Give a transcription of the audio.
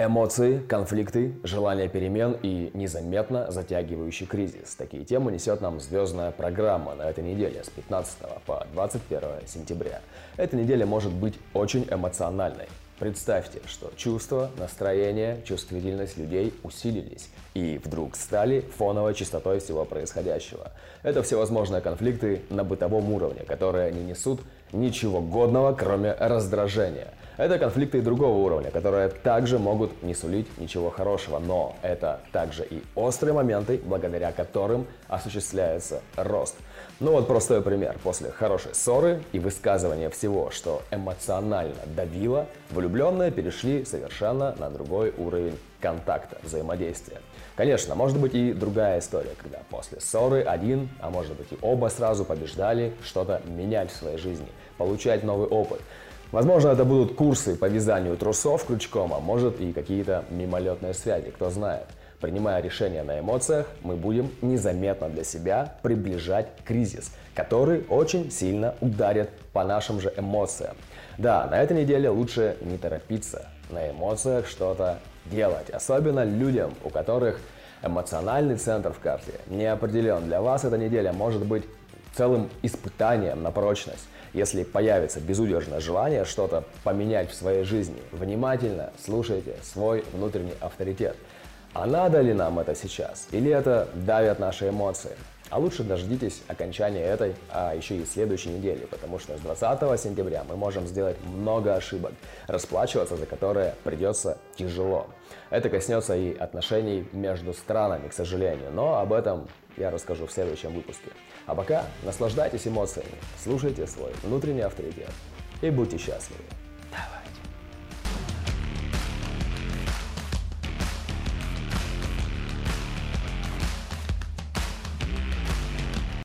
Эмоции, конфликты, желание перемен и незаметно затягивающий кризис. Такие темы несет нам звездная программа на этой неделе с 15 по 21 сентября. Эта неделя может быть очень эмоциональной. Представьте, что чувства, настроение, чувствительность людей усилились и вдруг стали фоновой частотой всего происходящего. Это всевозможные конфликты на бытовом уровне, которые не несут ничего годного, кроме раздражения. Это конфликты другого уровня, которые также могут не сулить ничего хорошего, но это также и острые моменты, благодаря которым осуществляется рост. Ну вот простой пример. После хорошей ссоры и высказывания всего, что эмоционально давило, влюбленные перешли совершенно на другой уровень контакта, взаимодействия. Конечно, может быть и другая история, когда после ссоры один, а может быть и оба сразу побеждали что-то менять в своей жизни, получать новый опыт. Возможно, это будут курсы по вязанию трусов крючком, а может и какие-то мимолетные связи, кто знает. Принимая решения на эмоциях, мы будем незаметно для себя приближать кризис, который очень сильно ударит по нашим же эмоциям. Да, на этой неделе лучше не торопиться, на эмоциях что-то делать, особенно людям, у которых эмоциональный центр в карте не определен. Для вас эта неделя может быть целым испытанием на прочность. Если появится безудержное желание что-то поменять в своей жизни, внимательно слушайте свой внутренний авторитет. А надо ли нам это сейчас? Или это давят наши эмоции? А лучше дождитесь окончания этой, а еще и следующей недели, потому что с 20 сентября мы можем сделать много ошибок, расплачиваться за которые придется тяжело. Это коснется и отношений между странами, к сожалению, но об этом я расскажу в следующем выпуске. А пока наслаждайтесь эмоциями, слушайте свой внутренний авторитет и будьте счастливы.